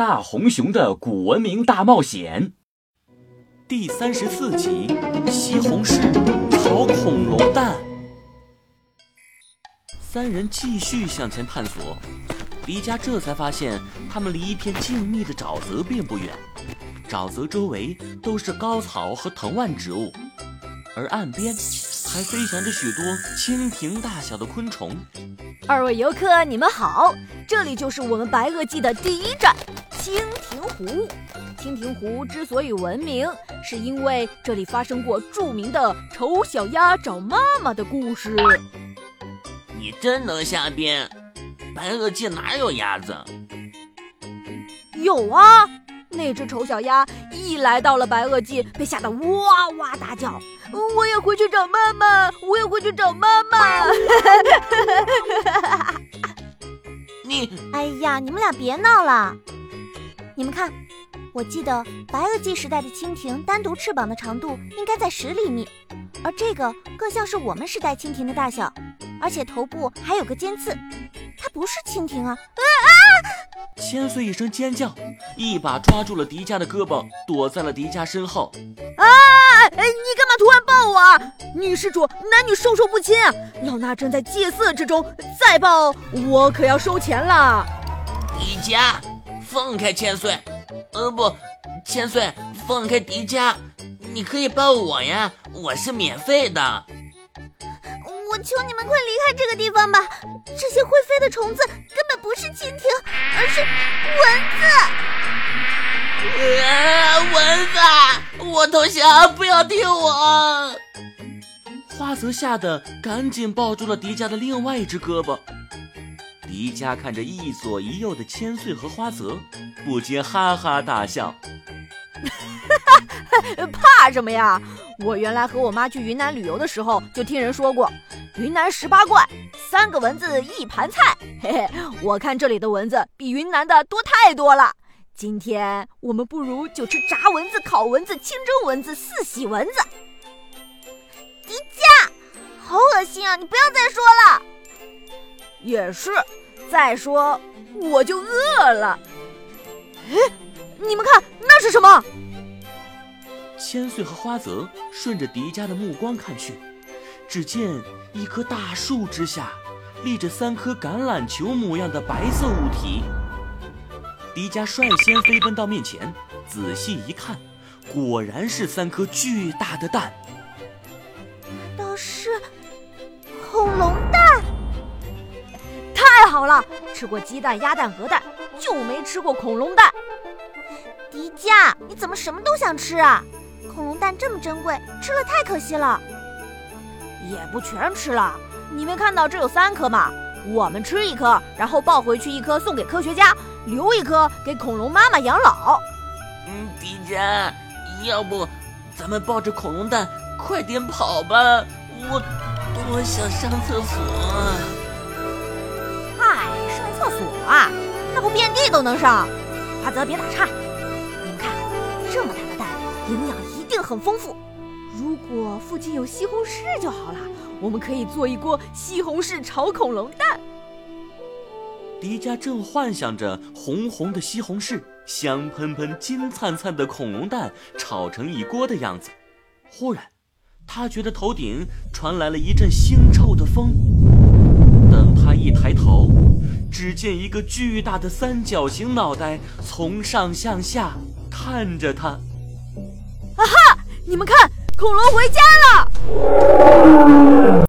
大红熊的古文明大冒险第三十四集：西红柿炒恐龙蛋。三人继续向前探索，迪迦这才发现他们离一片静谧的沼泽并不远。沼泽周围都是高草和藤蔓植物，而岸边还飞翔着许多蜻蜓大小的昆虫。二位游客，你们好，这里就是我们白垩纪的第一站——蜻蜓湖。蜻蜓湖之所以闻名，是因为这里发生过著名的丑小鸭找妈妈的故事。你真能瞎编！白垩纪哪有鸭子？有啊。那只丑小鸭一来到了白垩纪，被吓得哇哇大叫：“我也回去找妈妈！我也回去找妈妈！”你，哎呀，你们俩别闹了！你们看，我记得白垩纪时代的蜻蜓单独翅膀的长度应该在十厘米，而这个更像是我们时代蜻蜓的大小，而且头部还有个尖刺，它不是蜻蜓啊！啊啊！千岁一声尖叫，一把抓住了迪迦的胳膊，躲在了迪迦身后。啊！哎，你干嘛突然抱我？啊？女施主，男女授受不亲啊！老衲正在戒色之中，再抱我可要收钱了。迪迦，放开千岁！呃，不，千岁，放开迪迦！你可以抱我呀，我是免费的。我求你们快离开这个地方吧！这些会飞的虫子根本不是蜻蜓，而是蚊子。啊蚊子，我投降！不要踢我！花泽吓得赶紧抱住了迪迦的另外一只胳膊。迪迦看着一左一右的千岁和花泽，不禁哈哈大笑。怕什么呀？我原来和我妈去云南旅游的时候，就听人说过。云南十八怪，三个蚊子一盘菜。嘿嘿，我看这里的蚊子比云南的多太多了。今天我们不如就吃炸蚊子、烤蚊子、清蒸蚊子、四喜蚊子。迪迦，好恶心啊！你不要再说了。也是，再说我就饿了。哎，你们看那是什么？千岁和花泽顺着迪迦的目光看去。只见一棵大树之下，立着三颗橄榄球模样的白色物体。迪迦率先飞奔到面前，仔细一看，果然是三颗巨大的蛋。难道是恐龙好了，吃过鸡蛋、鸭蛋、鹅蛋，就没吃过恐龙蛋。迪迦，你怎么什么都想吃啊？恐龙蛋这么珍贵，吃了太可惜了。也不全吃了，你没看到这有三颗吗？我们吃一颗，然后抱回去一颗送给科学家，留一颗给恐龙妈妈养老。嗯，迪迦，要不咱们抱着恐龙蛋快点跑吧？我多想上厕所。锁，啊？那不遍地都能上？阿泽别打岔，你们看，这么大的蛋，营养一定很丰富。如果附近有西红柿就好了，我们可以做一锅西红柿炒恐龙蛋。迪迦正幻想着红红的西红柿、香喷喷、金灿灿的恐龙蛋炒成一锅的样子，忽然，他觉得头顶传来了一阵腥臭的风。他一抬头，只见一个巨大的三角形脑袋从上向下看着他。啊哈！你们看。恐龙回家了。